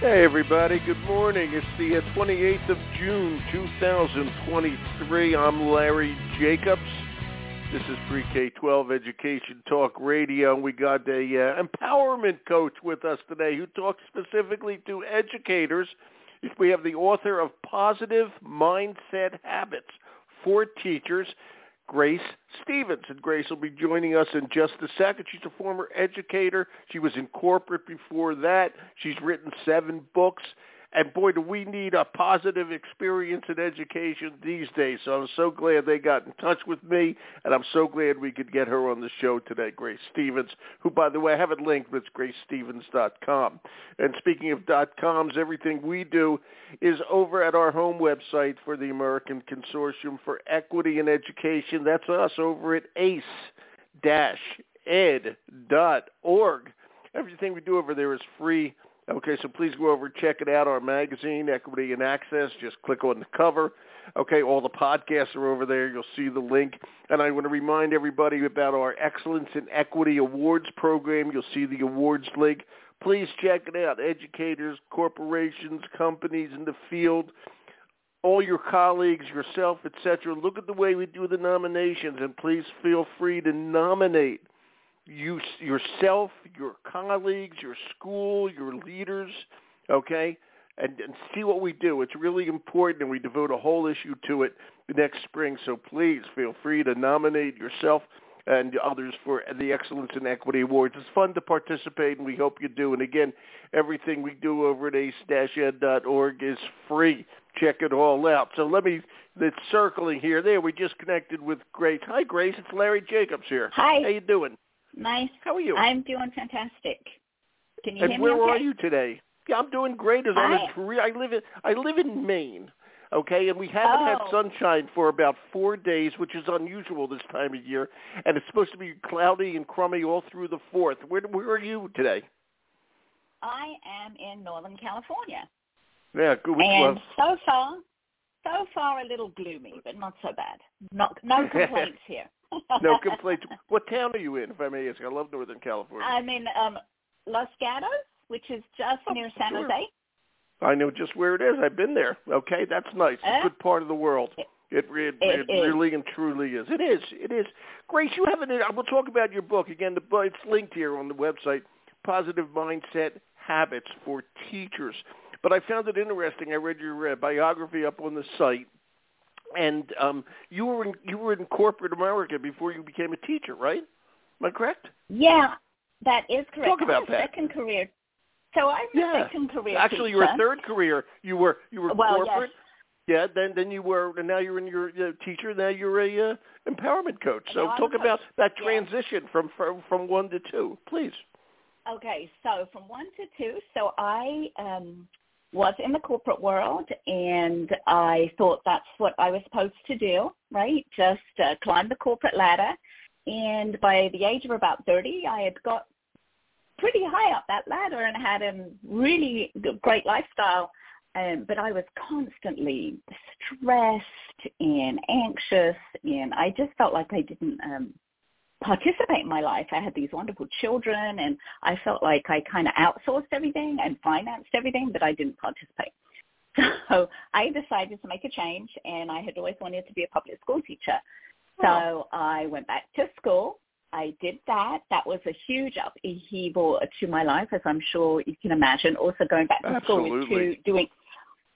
Hey everybody, good morning. It's the uh, 28th of June 2023. I'm Larry Jacobs. This is Pre-K-12 Education Talk Radio. We got a uh, empowerment coach with us today who talks specifically to educators. We have the author of Positive Mindset Habits for Teachers. Grace Stevens. And Grace will be joining us in just a second. She's a former educator. She was in corporate before that. She's written seven books. And boy, do we need a positive experience in education these days. So I'm so glad they got in touch with me, and I'm so glad we could get her on the show today, Grace Stevens, who, by the way, I have it linked, but it's gracestevens.com. And speaking of coms, everything we do is over at our home website for the American Consortium for Equity in Education. That's us over at ace-ed.org. Everything we do over there is free Okay, so please go over and check it out. Our magazine, Equity and Access. Just click on the cover. Okay, all the podcasts are over there. You'll see the link. And I want to remind everybody about our Excellence in Equity Awards program. You'll see the awards link. Please check it out. Educators, corporations, companies in the field, all your colleagues, yourself, etc. Look at the way we do the nominations, and please feel free to nominate you yourself, your colleagues, your school, your leaders, okay, and, and see what we do. It's really important, and we devote a whole issue to it next spring. So please feel free to nominate yourself and others for the Excellence in Equity Awards. It's fun to participate, and we hope you do. And again, everything we do over at ace-ed.org is free. Check it all out. So let me, it's circling here. There, we just connected with Grace. Hi, Grace. It's Larry Jacobs here. Hi. How you doing? Nice. How are you? I'm doing fantastic. Can you and hear where me okay? are you today? Yeah, I'm doing great. As. Korea. I live in I live in Maine. Okay, and we haven't had Oh. sunshine for about four days, which is unusual this time of year. And it's supposed to be cloudy and crummy all through the fourth. Where where are you today? I am in Northern California. Yeah, good. And so far, so far a little gloomy, but not so bad. Not, no complaints here. No complaints. What town are you in, if I may ask? I love Northern California. I'm in um, Los Gatos, which is just Oh, near San sure. Jose. I know just where it is. I've been there. Okay, that's nice. It's a good part of the world. It- It, it, it really and truly is. It is. It is. Grace, you have an. We'll talk about your book again. The it's linked here on the website. Positive mindset habits for teachers. But I found it interesting. I read your uh, biography up on the site, and um, you were in, you were in corporate America before you became a teacher, right? Am I correct? Yeah, that is correct. Talk about that. second career. So I'm Yeah. a second career Actually, teacher. your third career, you were you were Well, corporate. Yeah, then then you were, and now you're in your uh, teacher. Now you're a uh, empowerment coach. So talk about that Yeah. transition from, from from one to two, please. Okay, so from one to two, so I um, was in the corporate world, and I thought that's what I was supposed to do, right? Just uh, climb the corporate ladder. And by the age of about 30, I had got pretty high up that ladder and had a really great lifestyle. Um, but I was constantly stressed and anxious, and I just felt like I didn't um, participate in my life. I had these wonderful children and I felt like I kind of outsourced everything and financed everything, but I didn't participate. So I decided to make a change and I had always wanted to be a public school teacher. So I went back to school. I did that. That was a huge upheaval to my life, as I'm sure you can imagine. Also going back to school with Absolutely. two, doing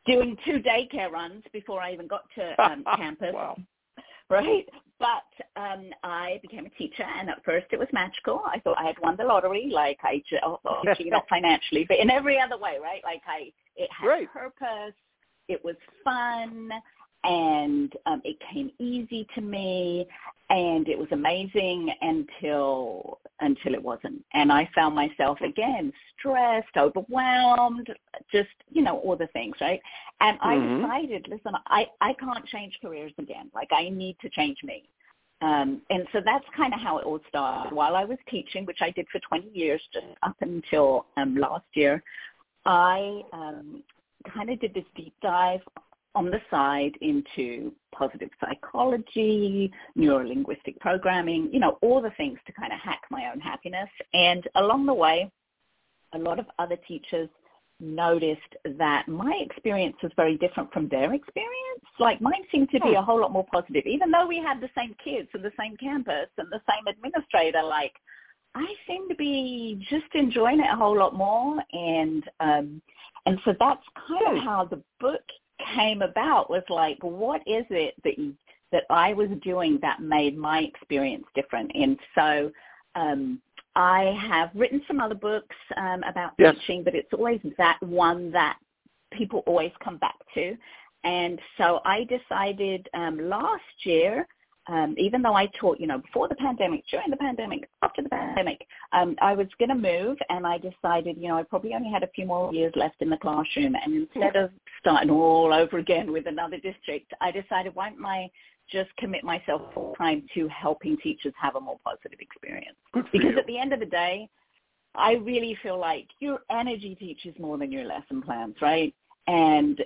doing two daycare runs before I even got to um, campus wow. right? But um, I became a teacher, and at first it was magical. I thought I had won the lottery, like I, oh, obviously not financially, but in every other way, right? Like I, it had Right. purpose. It was fun, and um, it came easy to me, and it was amazing until until it wasn't. And I found myself again stressed, overwhelmed, just you know all the things, right? And I Mhm. decided, listen, I I can't change careers again. Like I need to change me. Um, and so that's kind of how it all started. While I was teaching, which I did for 20 years, just up until um, last year, I um, kind of did this deep dive on the side into positive psychology, neurolinguistic programming, you know, all the things to kind of hack my own happiness. And along the way, a lot of other teachers noticed that my experience was very different from their experience. Like mine seemed to be Hmm. a whole lot more positive, even though we had the same kids and the same campus and the same administrator. Like I seem to be just enjoying it a whole lot more, and um, and so that's kind of Hmm. how the book came about. Was like, what is it that you, that I was doing that made my experience different? And so um, I have written some other books um, about Yes. teaching, but it's always that one that people always come back to. And so I decided um, last year, um, even though I taught, you know, before the pandemic, during the pandemic, after the pandemic, um, I was going to move, and I decided, you know, I probably only had a few more years left in the classroom, and instead of starting all over again with another district, I decided, why don't I just commit myself full time to helping teachers have a more positive experience? Because you. at the end of the day, I really feel like your energy teaches more than your lesson plans, right? And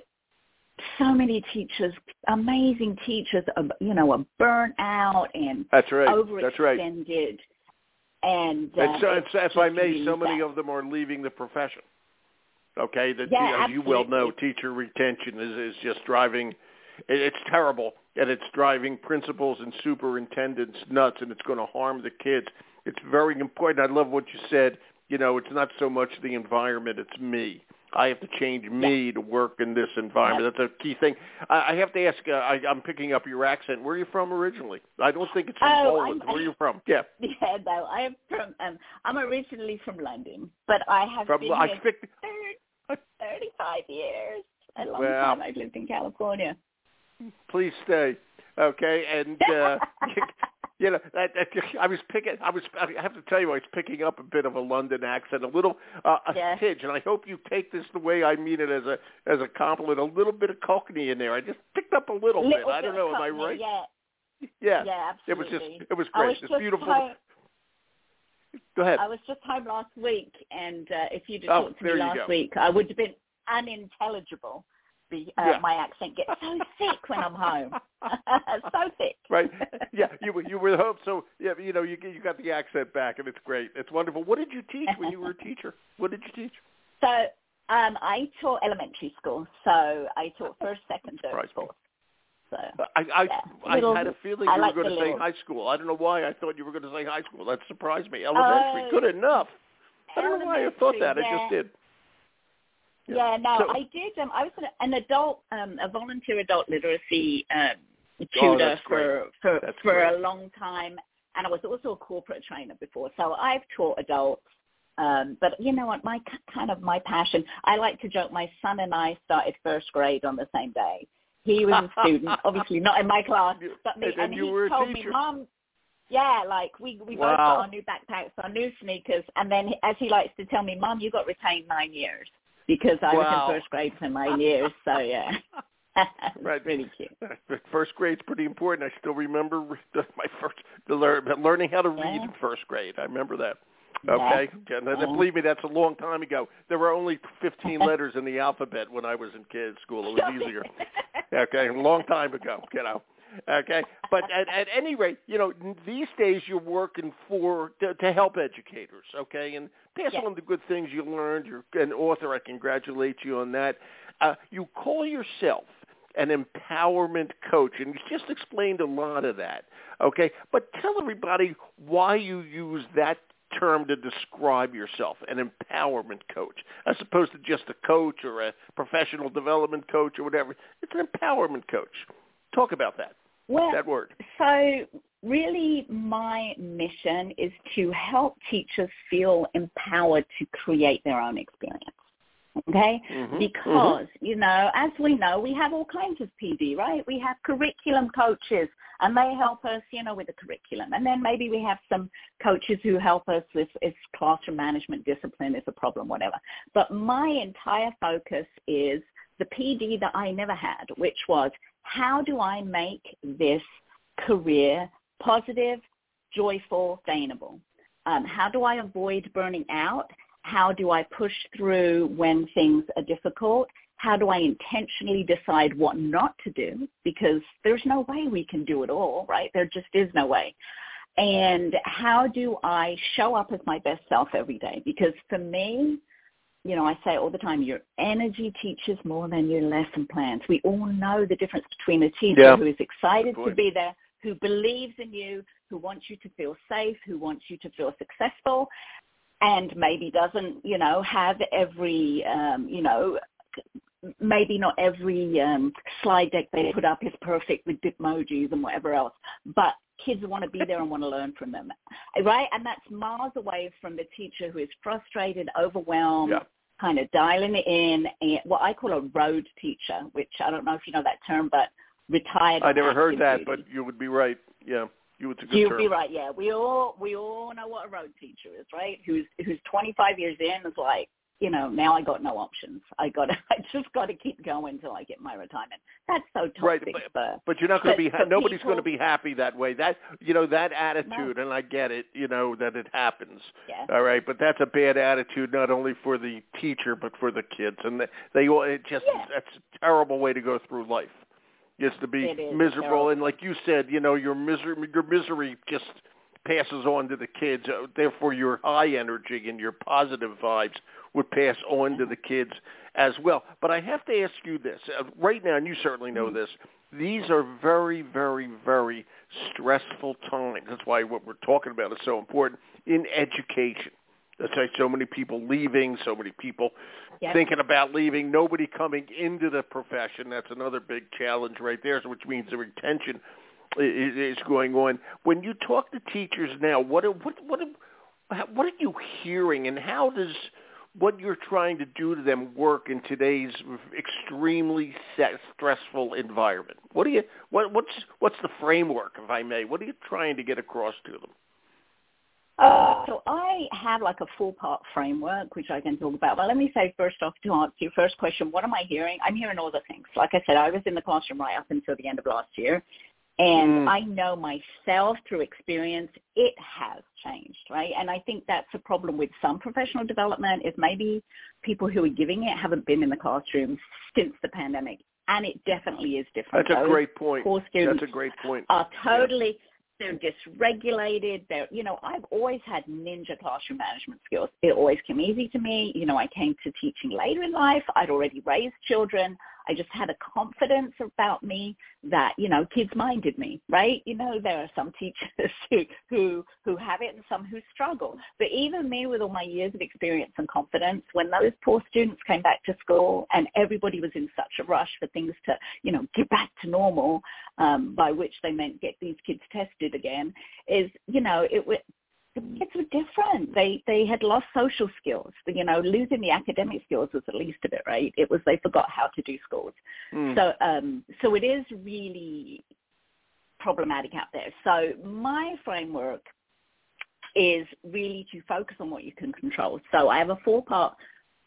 so many teachers, amazing teachers, are, you know, are burnt out and That's right. overextended. That's right. And, uh, And so, and it's so, if I may, so many sad. of them are leaving the profession. Okay, that Yeah, as you well know, teacher retention is is just driving. It, it's terrible, and it's driving principals and superintendents nuts, and it's going to harm the kids. It's very important. I love what you said. You know, it's not so much the environment; it's me. I have to change me to work in this environment. That's a key thing. I, I have to ask. Uh, I, I'm picking up your accent. Where are you from originally? I don't think it's from Oh, Poland. I'm- Where are you from? Yeah, Yeah, no, I'm from, um, I'm originally from London, but I have from. been I here picked. 30, 35 years. A long Well- time I've lived in California. Please stay okay? And uh you know that i was picking i was i have to tell you i was picking up a bit of a london accent a little uh, a Yeah. tinge and i hope you take this the way i mean it as a as a compliment. A little bit of cockney in there. I just picked up a little, bit. I don't know of am i Cockney, right? Yeah, yeah, yeah, it was just it was I great. it's beautiful. home, go ahead. I was just home last week, and uh, if you'd have Oh, talked to me last week, I would have been unintelligible. Be, uh, Yeah. My accent gets so thick when I'm home. so thick. right yeah you were you were home so yeah you know you you got the accent back and it's great it's wonderful what did you teach when you were a teacher what did you teach So um, I taught elementary school. So I taught first, second, third, fourth. So I I, Yeah, I little- had a feeling I you like were going to say little- high school. I don't know why I thought you were going to say high school. That surprised me. Elementary, Oh, good enough. I don't know why I thought that. elementary, I just did. Yeah. No, So- I did. Um, I was an, an adult, um, a volunteer adult literacy um, Oh, tutor that's for for That's for great. a long time, and I was also a corporate trainer before. So I've taught adults. Um, but you know what? My kind of my passion. I like to joke. My son and I started first grade on the same day. He was a student, obviously not in my class, but me. And And, he told me, "Mom, yeah, like we we both got our new backpacks, our new sneakers, and then as he likes to tell me, Mom, you got retained nine years because I Wow. was in first grade for nine years. So yeah, Right. really cute. First grade's pretty important. I still remember my first the learn, learning how to read in first grade. I remember that. Yeah. Okay, and then, Yeah. believe me, that's a long time ago. There were only 15 letters in the alphabet when I was in kids school. It was easier. Okay, a long time ago, you know. Okay, but at, at any rate, you know, these days you're working for to, to help educators. Okay, and pass Yeah. on the good things you learned. You're an author. I congratulate you on that. Uh, you call yourself an empowerment coach, and you just explained a lot of that. Okay, but tell everybody why you use that term to describe yourself, an empowerment coach, as opposed to just a coach or a professional development coach or whatever. It's an empowerment coach. Talk about that. Well, That word. so really my mission is to help teachers feel empowered to create their own experience. Okay? Mhm, Because, you know, as we know, we have all kinds of PD, right? We have curriculum coaches and they help us, you know, with the curriculum. And then maybe we have some coaches who help us with if classroom management discipline is a problem, whatever. But my entire focus is the PD that I never had, which was how do I make this career positive, joyful, sustainable? Um, how do I avoid burning out? How do I push through when things are difficult? How do I intentionally decide what not to do? Because there's no way we can do it all, right? There just is no way. And how do I show up as my best self every day? Because for me, you know, I say all the time, your energy teaches more than your lesson plans. We all know the difference between a teacher Yeah. who is excited to be there, who believes in you, who wants you to feel safe, who wants you to feel successful, and maybe doesn't, you know, have every, um, you know, maybe not every um, slide deck they put up is perfect with bitmojis and whatever else, but kids want to be there and want to learn from them, right? And that's miles away from the teacher who is frustrated, overwhelmed, Yeah. Kind of dialing it in, and what I call a road teacher, which I don't know if you know that term, but retired. I never heard that, duty. but you would be right. Yeah, you would You'll term. be right. Yeah, we all we all know what a road teacher is, right? Who's who's 25 years in is like, you know, now I got no options. I got I just got to keep going until I get my retirement. That's so Right, toxic. but- for, But you're not going to be. Ha- nobody's going to be happy that way. That you know that attitude, and I get it. You know that it happens. yeah. All right, but that's a bad attitude not only for the teacher but for the kids, and they, they all it just Yeah. that's a terrible way to go through life. Just to be miserable, terrible. and like you said, you know your misery, your misery just passes on to the kids. Uh, Therefore, your high energy and your positive vibes would pass on to the kids as well. But I have to ask you this uh, right now, and you certainly know this. These are very, very, very stressful times. That's why what we're talking about is so important in education. That's why so many people leaving, so many people thinking about leaving, nobody coming into the profession. That's another big challenge right there, which means the retention is going on. When you talk to teachers now, what are, what what are, what are you hearing, and how does what you're trying to do to them work in today's extremely se- stressful environment? What do you what what's what's the framework, if I may? What are you trying to get across to them? Uh, so I have like a four-part framework, which I can talk about. But let me say first off to answer your first question, what am I hearing? I'm hearing all the things. Like I said, I was in the classroom right up until the end of last year. And Mm. I know myself through experience, it has changed, right? And I think that's a problem with some professional development is maybe people who are giving it haven't been in the classroom since the pandemic. And it definitely is different. That's a great point. core students That's a great point. are totally they're dysregulated. They're you know I've always had ninja classroom management skills. It always came easy to me. You know I came to teaching later in life. I'd already raised children. I just had a confidence about me that you know kids minded me, right? You know there are some teachers who who who have it and some who struggle. But even me with all my years of experience and confidence, when those poor students came back to school and everybody was in such a rush for things to you know get back to normal, um, by which they meant get these kids tested again, is you know it the kids were different. They they had lost social skills. You know, losing the academic skills was the least of it, right? It was they forgot how to do schools. Mm. So um so it is really problematic out there. So my framework is really to focus on what you can control. So I have a four part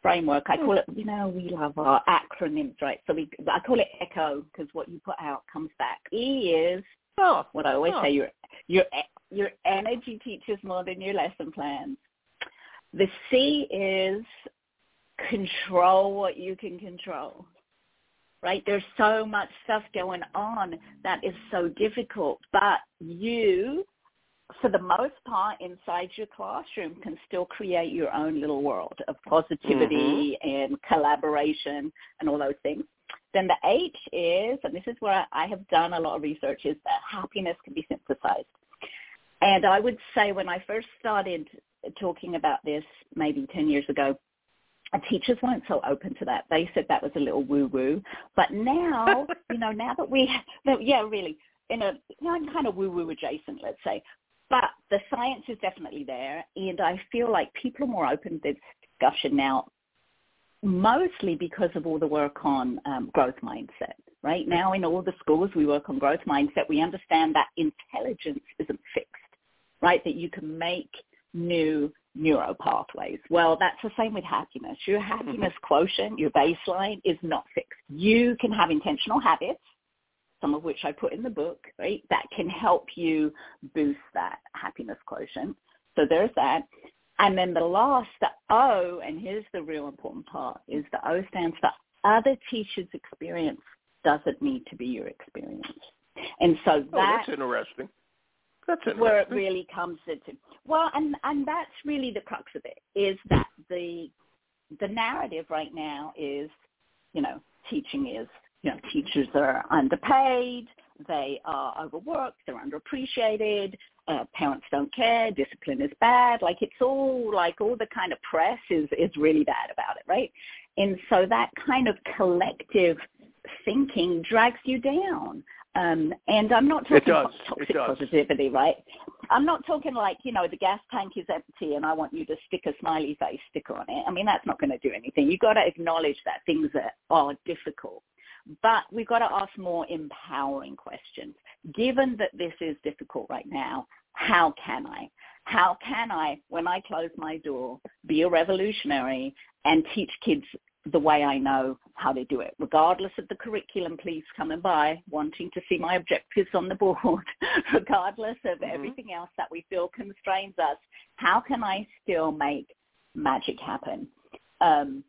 framework. I call it, you know, we love our acronyms, right? So we, I call it ECHO because what you put out comes back. E is oh, what I always Oh. say, your your your energy teaches more than your lesson plans. The C is control what you can control. Right? There's so much stuff going on that is so difficult, but you for the most part inside your classroom can still create your own little world of positivity and collaboration and all those things. Then the H is, and this is where I have done a lot of research, is that happiness can be synthesized. And I would say when I first started talking about this maybe 10 years ago, teachers weren't so open to that. They said that was a little woo-woo. But now, you know, now that we, yeah, really, in a, you know, I'm kind of woo-woo adjacent, let's say. But the science is definitely there, and I feel like people are more open to this discussion now, mostly because of all the work on um, growth mindset. Right now, in all the schools, we work on growth mindset. We understand that intelligence isn't fixed, right? That you can make new neuro pathways. Well, that's the same with happiness. Your happiness quotient, your baseline, is not fixed. You can have intentional habits some of which I put in the book, right, that can help you boost that happiness quotient. So there's that. And then the last, the O, and here's the real important part, is the O stands for other teachers' experience doesn't need to be your experience. And so oh, that's interesting. That's interesting. where it really comes into well and and that's really the crux of it is that the the narrative right now is, you know, teaching is, you know, teachers are underpaid, they are overworked, they're underappreciated, uh, parents don't care, discipline is bad. Like it's all like all the kind of press is is really bad about it, right? And so that kind of collective thinking drags you down. Um, and I'm not talking about toxic positivity, right? I'm not talking like, you know, the gas tank is empty and I want you to stick a smiley face sticker on it. I mean, that's not going to do anything. You've got to acknowledge that things are, are difficult. But we've got to ask more empowering questions. Given that this is difficult right now, how can I? How can I, when I close my door, be a revolutionary and teach kids the way I know how to do it, regardless of the curriculum police coming by wanting to see my objectives on the board, regardless of mm-hmm. everything else that we feel constrains us. How can I still make magic happen? Um,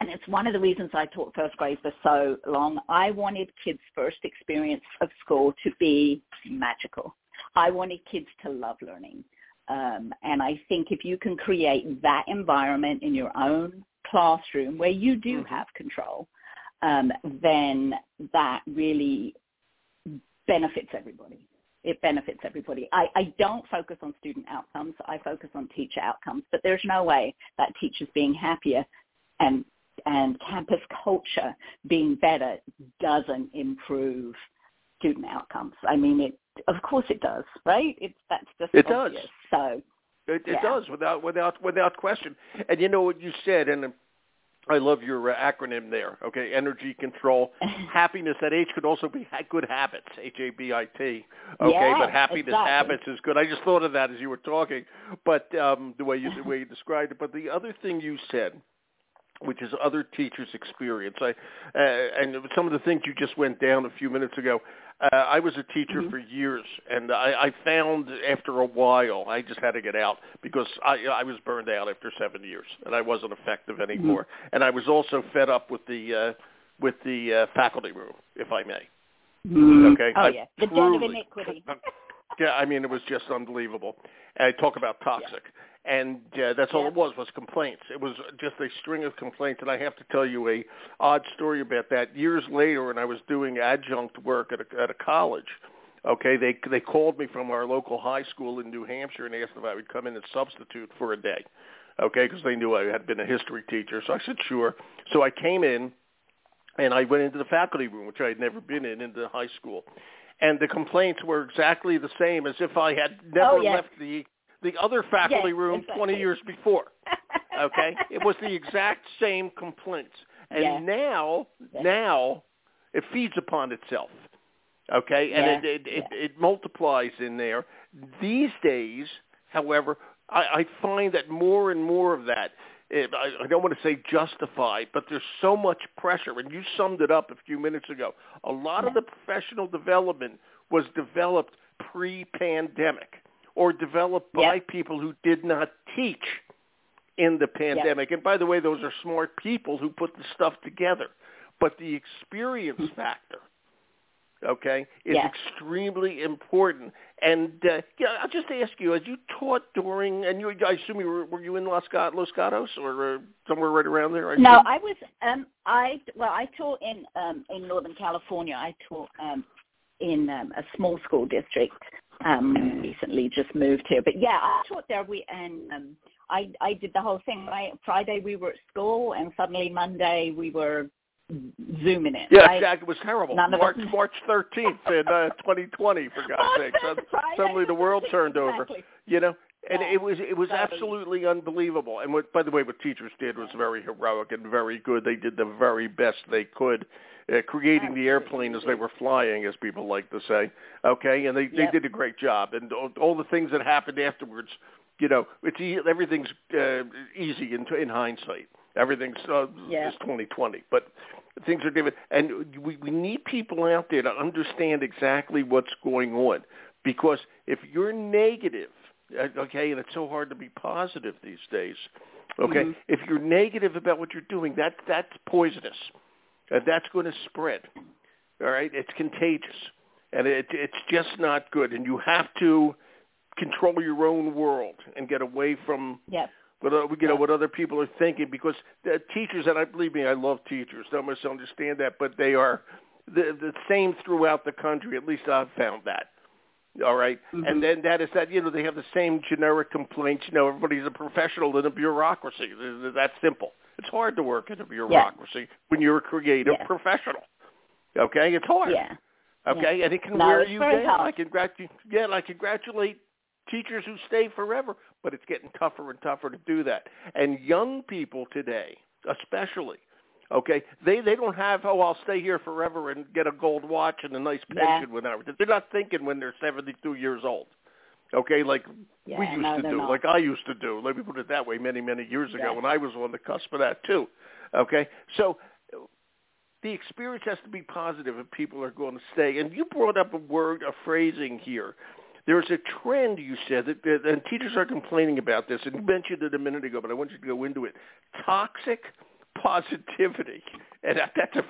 and it's one of the reasons I taught first grade for so long. I wanted kids' first experience of school to be magical. I wanted kids to love learning. Um, and I think if you can create that environment in your own classroom where you do mm-hmm. have control, um, then that really benefits everybody. It benefits everybody. I, I don't focus on student outcomes. I focus on teacher outcomes. But there's no way that teachers being happier and and campus culture being better doesn't improve student outcomes. I mean, it of course it does, right? It's that's just it obvious. does. So it, it yeah. does without without without question. And you know what you said, and I love your uh, acronym there. Okay, energy control, happiness at age could also be good habits. H A B I T. Okay, yeah, but happiness exactly. habits is good. I just thought of that as you were talking, but um, the way you the way you described it. But the other thing you said which is other teachers' experience. I uh, and some of the things you just went down a few minutes ago. Uh, I was a teacher mm-hmm. for years, and I, I found after a while I just had to get out because I, I was burned out after seven years, and I wasn't effective mm-hmm. anymore. Mm-hmm. And I was also fed up with the uh, with the uh, faculty room, if I may. Mm-hmm. Okay. Oh I yeah, the den of iniquity. yeah, I mean it was just unbelievable. And I talk about toxic. Yeah and uh, that's all it was was complaints. It was just a string of complaints, and I have to tell you a odd story about that. Years later, when I was doing adjunct work at a, at a college, okay, they they called me from our local high school in New Hampshire and asked if I would come in and substitute for a day, okay, because they knew I had been a history teacher. So I said sure. So I came in, and I went into the faculty room, which I had never been in, into high school. And the complaints were exactly the same as if I had never oh, yes. left the the other faculty yes, room exactly. 20 years before. Okay, it was the exact same complaints, and yeah. now yeah. now it feeds upon itself. Okay, and yeah. it it, it it multiplies in there. These days, however, I, I find that more and more of that. I don't want to say justified, but there's so much pressure, and you summed it up a few minutes ago. A lot of the professional development was developed pre-pandemic or developed by yep. people who did not teach in the pandemic. Yep. And by the way, those are smart people who put the stuff together. But the experience factor, okay, is yes. extremely important. And uh, yeah, I'll just ask you, as you taught during, and you, I assume you were, were you in Los, Los Gatos or uh, somewhere right around there? I no? I was. Um, I well, I taught in um, in Northern California. I taught um, in um, a small school district um recently just moved here but yeah i taught there we and um i i did the whole thing right friday we were at school and suddenly monday we were zooming in Yeah, right? exactly. It was terrible. None March us- March thirteenth in uh, 2020, for God's sake. Friday, Suddenly the world turned over. You know, and Yeah, it was it was totally. absolutely unbelievable. And what, by the way, what teachers did was very heroic and very good. They did the very best they could, uh, creating the airplane as they were flying, as people like to say. Okay, and they they Yep. did a great job. And all, all the things that happened afterwards, you know, it's e- everything's uh, easy in in hindsight. Everything's uh, Yeah. is 2020, but things are different, and we we need people out there to understand exactly what's going on, because if you're negative, uh, okay, and it's so hard to be positive these days. Okay, Mhm. if you're negative about what you're doing, that that's poisonous. Uh, that's going to spread. All right, it's contagious, and it it's just not good. And you have to control your own world and get away from Yep. what you know what other people are thinking because the teachers and I believe me I love teachers don't misunderstand that but they are the the same throughout the country at least I've found that all right? mm-hmm. and then that is that you know they have the same generic complaints you know everybody's a professional in a bureaucracy that's simple it's hard to work in a bureaucracy yeah. when you're a creative yeah. professional okay it's hard yeah okay and it can no, wear you down. I congratulate yeah I congratulate teachers who stay forever, but it's getting tougher and tougher to do that. And young people today, especially, okay, they they don't have oh I'll stay here forever and get a gold watch and a nice pension yeah. whenever. They're not thinking when they're 72 years old. Okay, like yeah, we used no, to do, not. like I used to do. Let me put it that way, many many years ago yeah. when I was on the cusp of that too. Okay, so the experience has to be positive if people are going to stay. And you brought up a word, a phrasing here there's a trend, you said, that, that, and teachers are complaining about this, and you mentioned it a minute ago, but I want you to go into it. Toxic positivity, and that, that's a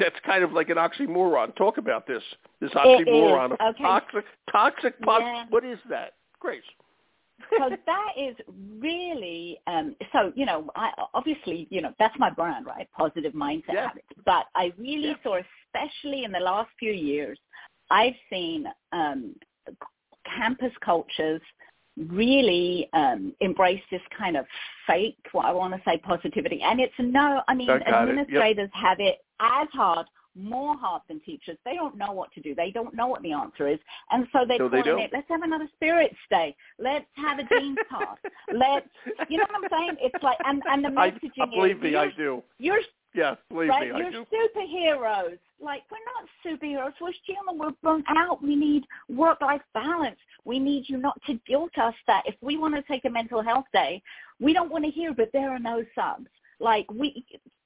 that's kind of like an oxymoron. Talk about this this oxymoron of okay. toxic toxic pos- yeah. What is that, Grace? so that is really um so you know i obviously you know that's my brand right positive mindset yeah. habits but i really yeah. saw especially in the last few years i've seen um campus cultures really um, embrace this kind of fake, what I want to say, positivity. And it's no, I mean, administrators yep. have it as hard, more hard than teachers. They don't know what to do. They don't know what the answer is. And so they're no, calling they it, let's have another spirit day. Let's have a dean's pass. Let's, you know what I'm saying? It's like, and, and the messaging I, believe is, me, I do. You're yeah, believe right? me, You're I do. superheroes. Like we're not superheroes. We're human. We're burnt out. We need work-life balance. We need you not to guilt us that if we want to take a mental health day, we don't want to hear, but there are no subs. Like we,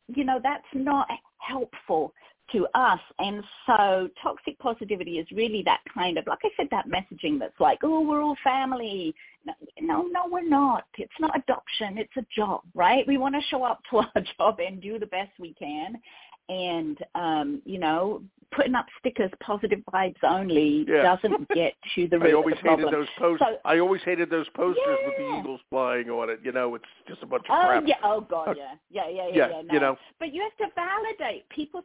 you know, that's not helpful to us. And so toxic positivity is really that kind of, like I said, that messaging that's like, oh, we're all family. No, no, we're not. It's not adoption. It's a job, right? We want to show up to our job and do the best we can. And, um, you know, putting up stickers, positive vibes only, yeah. doesn't get to the root I always of the problem. those posters. So, I always hated those posters yeah. with the eagles flying on it. You know, it's just a bunch of oh, crap. yeah. Oh, God, uh, yeah. Yeah, yeah, yeah, yeah, yeah. No. you know. But you have to validate people's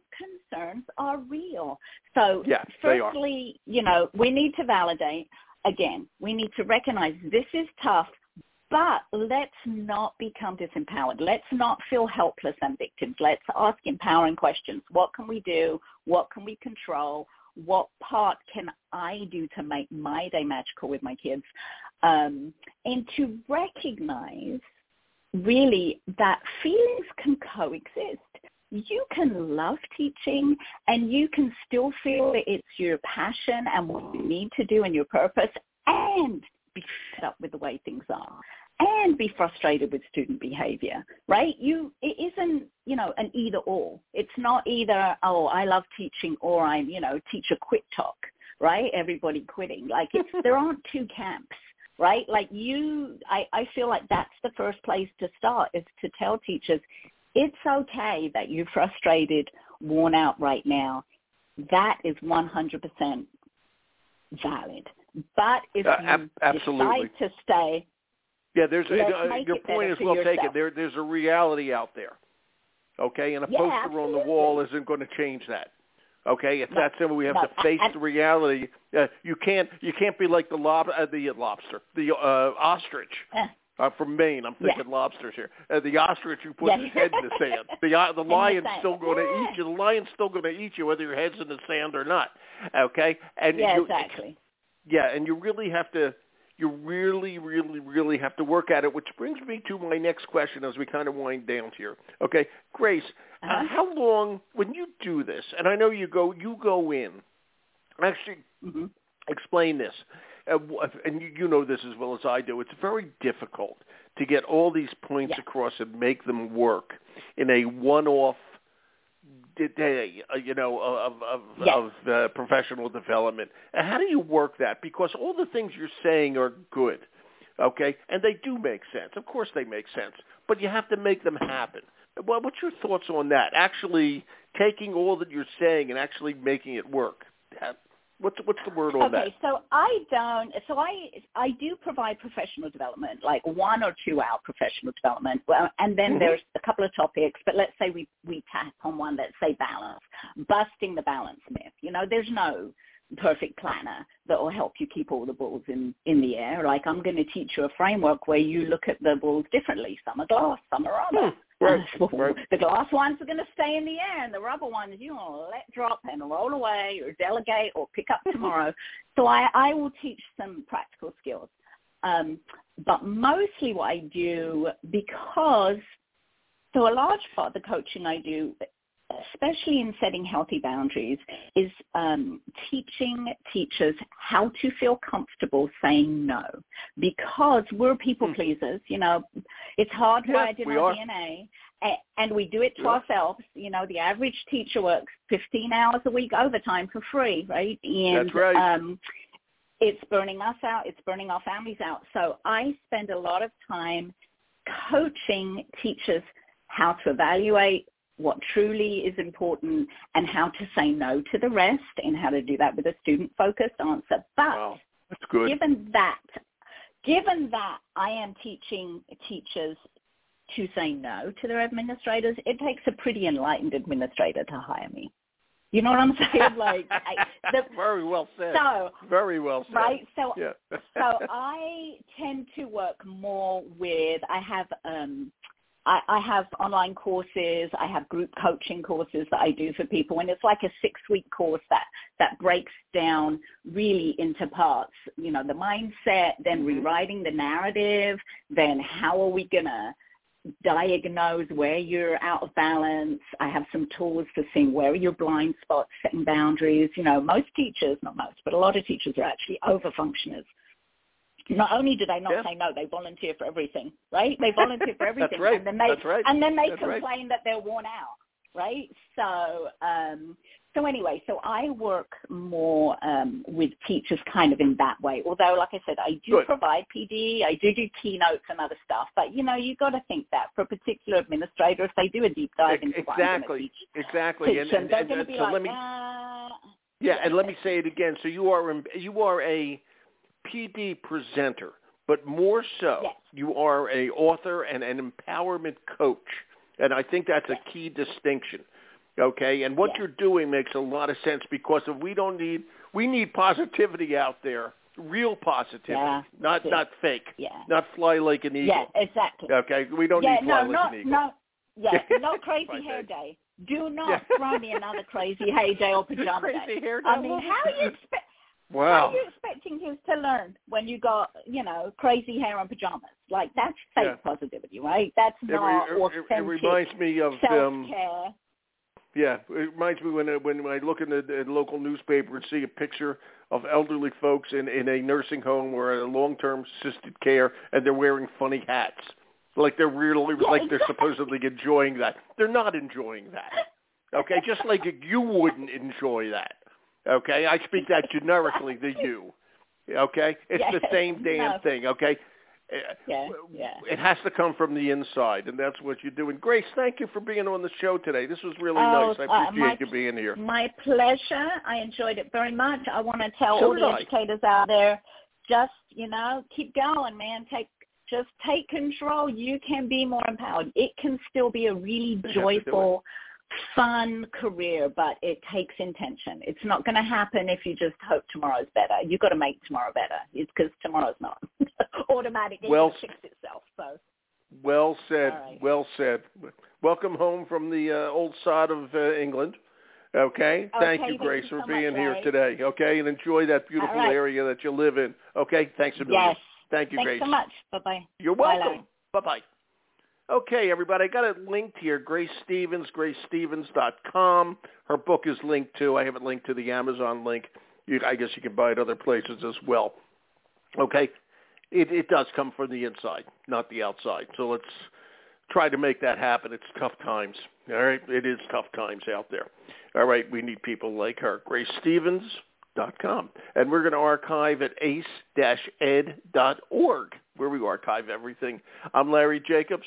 concerns are real. So, yeah, firstly, you know, we need to validate. Again, we need to recognize this is tough, but let's not become disempowered. Let's not feel helpless and victims. Let's ask empowering questions. What can we do? What can we control? What part can I do to make my day magical with my kids? Um, and to recognize really that feelings can coexist. You can love teaching and you can still feel that it's your passion and what you need to do and your purpose and be fed up with the way things are and be frustrated with student behavior, right? You, it isn't, you know, an either or. It's not either, oh, I love teaching or I'm, you know, teacher quit talk, right? Everybody quitting. Like it's, there aren't two camps, right? Like you, I, I feel like that's the first place to start is to tell teachers, it's okay that you're frustrated, worn out right now. That is 100% valid. But if Uh, you ab- absolutely. decide to stay, Yeah, there's uh, your point is well yourself. taken. There, there's a reality out there. Okay, and a Yeah, poster on the wall isn't going to change that. Okay, it's No, that simple. We have no, to face I- I- the reality. Uh, you can't you can't be like the lob uh, the lobster, the uh, ostrich. Uh, from Maine, I'm Yeah. thinking lobsters here. Uh, the ostrich who puts Yeah. his head in the sand. The uh, the the lion's sand. still going to Yeah. eat you. The lion's still going to eat you whether your head's in the sand or not. Okay, and yeah, you, exactly. Yeah, and you really have to, you really, really, really have to work at it. Which brings me to my next question as we kind of wind down here. Okay, Grace, uh Uh-huh. how long when you do this? And I know you go, you go in. Actually, hmm explain this. Uh, and you, you know this as well as I do. It's very difficult to get all these points Yeah. across and make them work in a one-off day, uh, you know, of of, Yes. of uh, professional development. And how do you work that? Because all the things you're saying are good, okay, and they do make sense. Of course, they make sense, but you have to make them happen. Well, what's your thoughts on that? Actually, taking all that you're saying and actually making it work. That, What's what's the word on okay, that? Okay, so I don't. So I I do provide professional development, like one or two hour professional development. Well, and then mm-hmm. there's a couple of topics. But let's say we we tap on one. Let's say balance, busting the balance myth. You know, there's no perfect planner that will help you keep all the balls in in the air. Like I'm going to teach you a framework where you look at the balls differently. Some are glass, some are rubber. Hmm. Right, right. The glass ones are going to stay in the air, and the rubber ones you want to let drop and roll away, or delegate, or pick up tomorrow. so I, I will teach some practical skills, um, but mostly what I do because so a large part of the coaching I do especially in setting healthy boundaries, is um, teaching teachers how to feel comfortable saying no. Because we're people hmm. pleasers, you know, it's hardwired in our DNA, and we do it to yeah. ourselves. You know, the average teacher works 15 hours a week overtime for free, right? And, That's right. Um, it's burning us out. It's burning our families out. So I spend a lot of time coaching teachers how to evaluate what truly is important and how to say no to the rest and how to do that with a student-focused answer. But wow. That's good. given that, given that I am teaching teachers to say no to their administrators, it takes a pretty enlightened administrator to hire me. You know what I'm saying? Like, I, the, very well said. So very well said. Right. So, yeah. so I tend to work more with. I have um, I, I have online courses. I have group coaching courses that I do for people, and it's like a six-week course that that breaks down really into parts. You know, the mindset, then mm-hmm. rewriting the narrative, then how are we gonna diagnose where you're out of balance. I have some tools for seeing where are your blind spots, setting boundaries. You know, most teachers, not most, but a lot of teachers are actually over functioners not only do they not yeah. say no, they volunteer for everything, right? They volunteer for everything, That's right. and then they That's right. and then they That's complain right. that they're worn out, right? So, um, so anyway, so I work more um, with teachers kind of in that way. Although, like I said, I do Good. provide PD, I do do keynotes and other stuff. But you know, you got to think that for a particular administrator, if they do a deep dive into exactly, teach, exactly, teach and, and, they're and, going to be so like, let me, uh, yeah, and let me say it again. So you are you are a PD presenter but more so, yes. you are a author and an empowerment coach, and I think that's yes. a key distinction. Okay, and what yes. you're doing makes a lot of sense because if we don't need we need positivity out there, real positivity, yeah. not yeah. not fake, yeah. not fly like an eagle. Yeah, exactly. Okay, we don't yeah, need fly no, like not, an eagle. No, yeah, not crazy hair day. Do not yeah. throw me another crazy hair day or pajama crazy day. Hair day. I mean, how you expect? Wow. How are you expecting kids to learn when you got, you know, crazy hair and pajamas? Like that's fake yeah. positivity, right? That's it, not it, authentic. It, reminds me of self care. Um, yeah, it reminds me when when I look in the, the local newspaper and see a picture of elderly folks in in a nursing home or a long term assisted care, and they're wearing funny hats, like they're really yeah, like they're supposedly enjoying that. They're not enjoying that. Okay, just like you wouldn't enjoy that. Okay, I speak that generically to you. Okay, it's yes, the same damn no. thing. Okay. Yeah, yeah. It has to come from the inside, and that's what you're doing. Grace, thank you for being on the show today. This was really oh, nice. I uh, appreciate my, you being here. My pleasure. I enjoyed it very much. I want to tell so all the I. educators out there, just you know, keep going, man. Take just take control. You can be more empowered. It can still be a really joyful fun career, but it takes intention. It's not going to happen if you just hope tomorrow's better. You've got to make tomorrow better. It's because tomorrow's not automatically well, fix itself. So. Well said. Right. Well said. Welcome home from the uh, old sod of uh, England. Okay. Thank okay, you, Grace, thank you for being much, here Larry. today. Okay, and enjoy that beautiful right. area that you live in. Okay. Thanks a million. Yes. Thank you, Thanks Grace. so much. Bye bye. You're welcome. Bye bye. Okay, everybody, I got it linked here. Grace Stevens, gracestevens.com. Her book is linked too. I have it linked to the Amazon link. You, I guess you can buy it other places as well. Okay, it, it does come from the inside, not the outside. So let's try to make that happen. It's tough times. All right, it is tough times out there. All right, we need people like her. GraceStevens.com. And we're going to archive at ace-ed.org, where we archive everything. I'm Larry Jacobs.